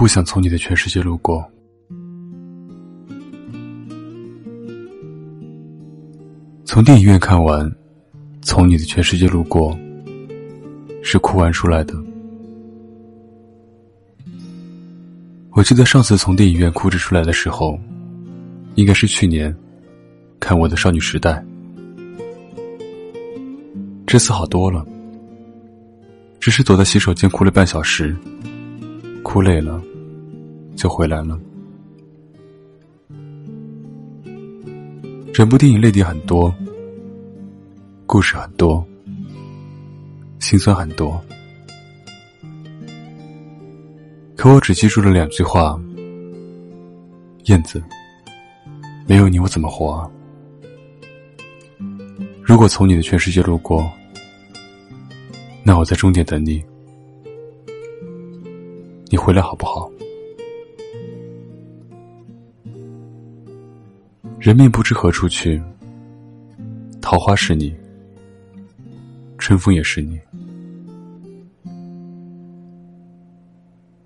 不想从你的全世界路过。从电影院看完，《从你的全世界路过》是哭完出来的。我记得上次从电影院哭着出来的时候，应该是去年看我的少女时代。这次好多了，只是躲在洗手间哭了半小时，哭累了就回来了。整部电影泪点很多，故事很多，心酸很多，可我只记住了两句话：“燕子，没有你我怎么活啊？如果从你的全世界路过，那我在终点等你，你回来好不好？”人面不知何处去，桃花是你，春风也是你。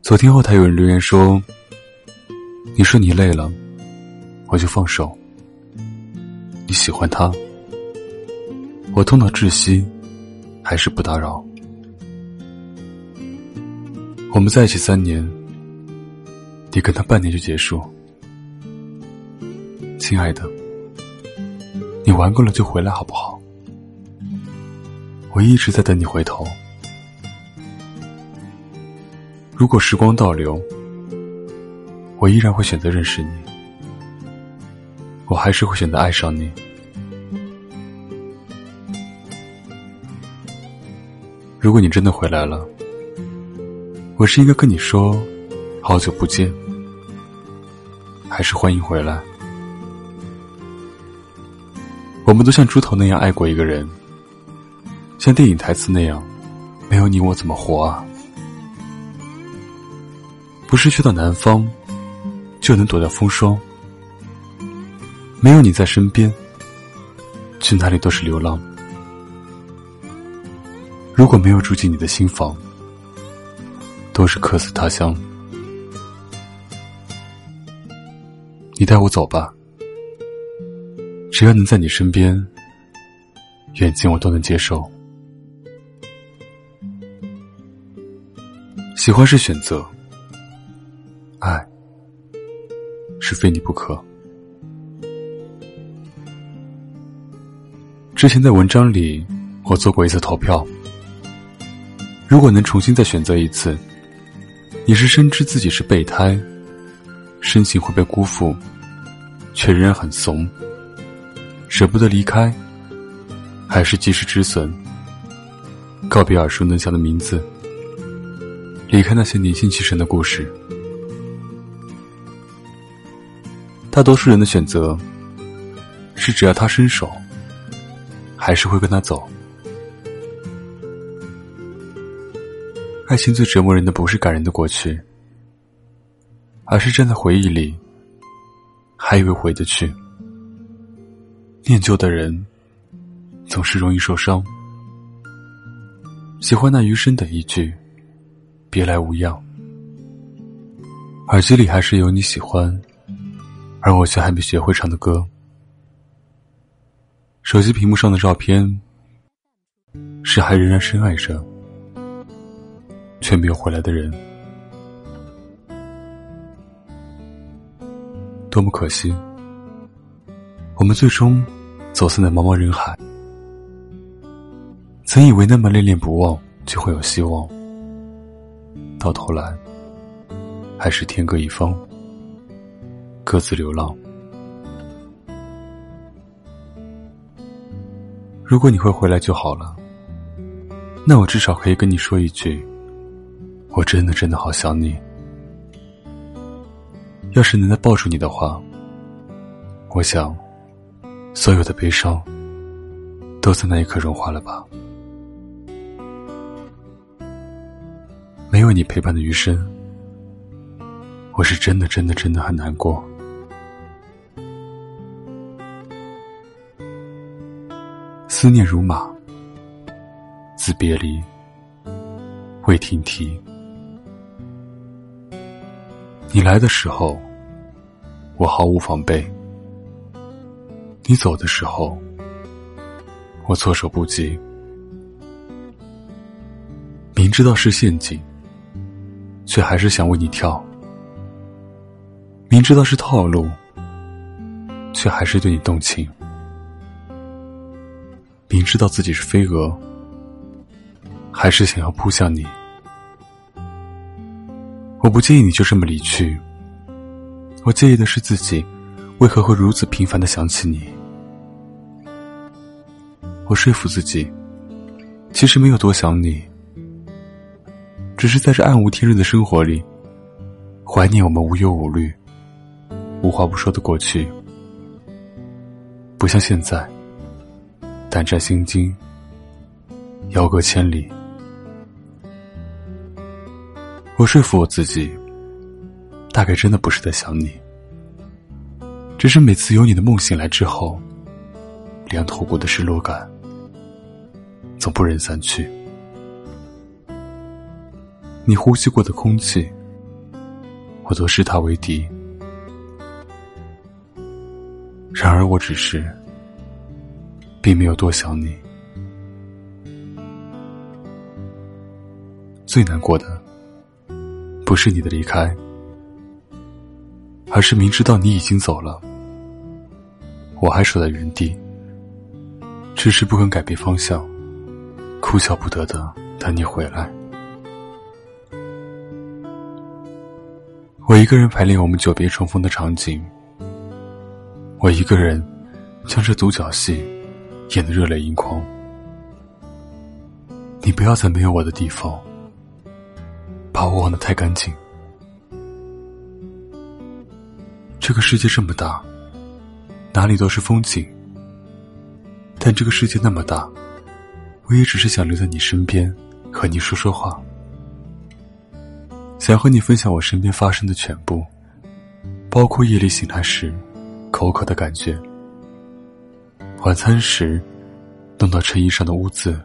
昨天后台有人留言说：“你说你累了，我就放手。你喜欢他，我痛到窒息，还是不打扰。我们在一起三年，你跟他半年就结束。”亲爱的，你玩够了就回来好不好？我一直在等你回头。如果时光倒流，我依然会选择认识你，我还是会选择爱上你。如果你真的回来了，我是应该跟你说好久不见，还是欢迎回来？我们都像猪头那样爱过一个人，像电影台词那样，没有你我怎么活啊？不是去到南方就能躲掉风霜，没有你在身边，去哪里都是流浪。如果没有住进你的心房，都是客死他乡。你带我走吧。只要能在你身边，远近我都能接受。喜欢是选择，爱是非你不可。之前在文章里，我做过一次投票。如果能重新再选择一次，你是深知自己是备胎，深信会被辜负，却仍然很怂。舍不得离开，还是及时止损，告别耳熟能详的名字，离开那些年轻气盛的故事。大多数人的选择是，只要他伸手，还是会跟他走。爱情最折磨人的不是感人的过去，而是站在回忆里，还以为回得去。念旧的人，总是容易受伤。喜欢那余生的一句“别来无恙”，耳机里还是有你喜欢，而我却还没学会唱的歌。手机屏幕上的照片，是还仍然深爱着，却没有回来的人，多么可惜。我们最终走散在茫茫人海，曾以为那么恋恋不忘就会有希望，到头来还是天各一方，各自流浪。如果你会回来就好了，那我至少可以跟你说一句：我真的真的好想你。要是能再抱住你的话，我想。所有的悲伤，都在那一刻融化了吧？没有你陪伴的余生，我是真的、真的、真的很难过。思念如马，自别离，未停蹄。你来的时候，我毫无防备；你走的时候，我措手不及。明知道是陷阱，却还是想为你跳；明知道是套路，却还是对你动情；明知道自己是飞蛾，还是想要扑向你。我不介意你就这么离去，我介意的是自己为何会如此频繁的想起你。我说服自己，其实没有多想你，只是在这暗无天日的生活里，怀念我们无忧无虑、无话不说的过去，不像现在，胆战心惊、遥隔千里。我说服我自己，大概真的不是在想你，只是每次有你的梦醒来之后，凉透骨的失落感总不忍散去。你呼吸过的空气，我都视它为敌。然而我只是，并没有多想你。最难过的。不是你的离开，而是明知道你已经走了，我还守在原地，迟迟不肯改变方向，哭笑不得的等你回来。我一个人排练我们久别重逢的场景，我一个人将这独角戏演得热泪盈眶。你不要在没有我的地方。把我忘得太干净。这个世界这么大，哪里都是风景。但这个世界那么大，我也只是想留在你身边，和你说说话，想和你分享我身边发生的全部，包括夜里醒来时口渴的感觉，晚餐时弄到衬衣上的污渍，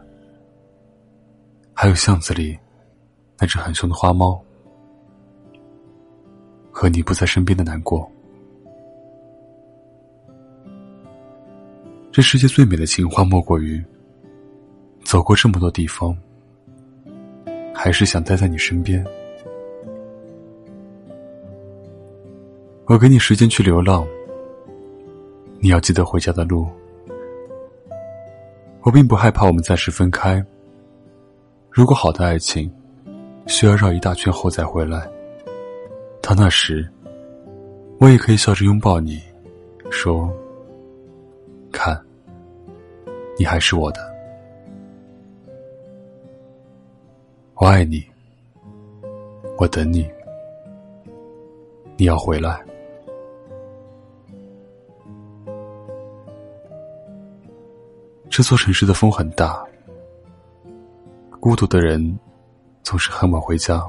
还有巷子里。那只很凶的花猫，和你不在身边的难过。这世界最美的情话，莫过于走过这么多地方，还是想待在你身边。我给你时间去流浪，你要记得回家的路。我并不害怕我们暂时分开。如果好的爱情。需要绕一大圈后再回来。到那时，我也可以笑着拥抱你，说：“看，你还是我的，我爱你，我等你，你要回来。”这座城市的风很大，孤独的人。总是很晚回家。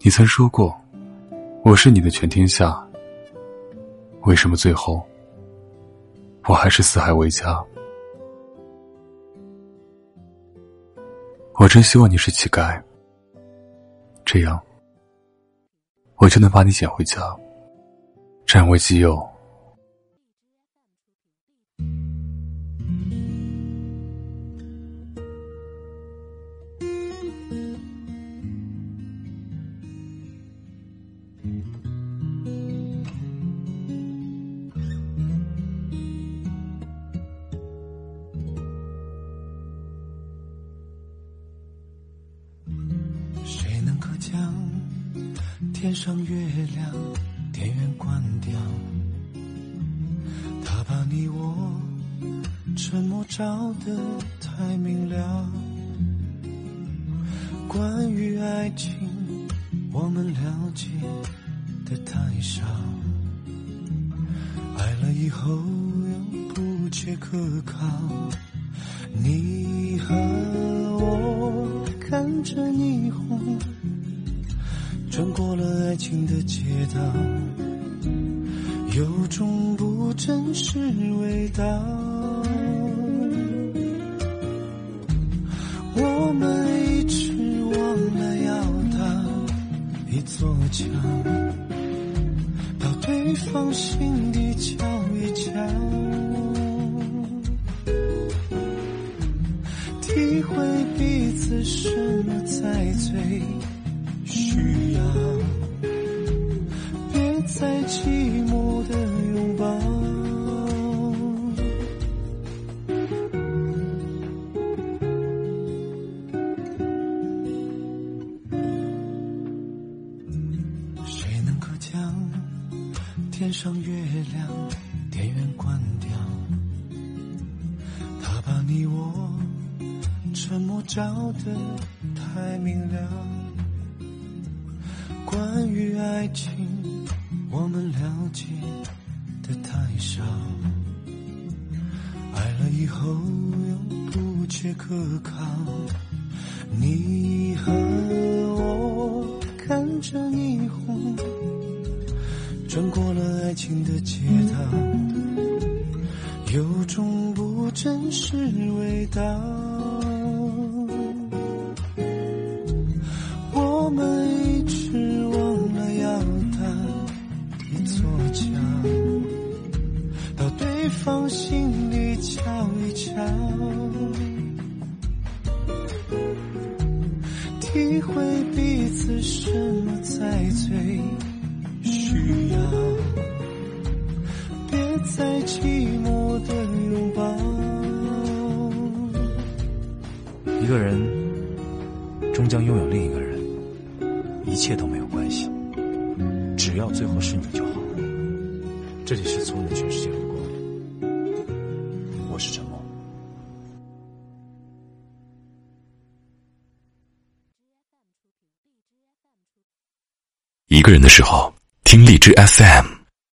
你曾说过，我是你的全天下。为什么最后，我还是四海为家？我真希望你是乞丐，这样，我就能把你捡回家，占为己有。天上月亮，电源关掉，他把你我沉默照得太明了。关于爱情，我们了解的太少，爱了以后又不切可靠。你和我看着霓虹。穿过了爱情的街道，有种不真实味道。我们一直忘了要搭一座桥，到对方心底瞧一瞧，体会彼此什么才最需要，别再寂寞的拥抱。谁能够将天上月亮，电源关掉，他把你我沉默照得太明了。关于爱情，我们了解的太少，爱了以后又不切可靠。你和我看着霓虹。穿过了爱情的街道，有种不真实味道。我们对方心里瞧一瞧，体会彼此什么才最。需要，别再寂寞的拥抱。一个人终将拥有另一个人，一切都没有关系，只要最后是你就好。这里是从你的全世界个人的时候。听荔枝 FM。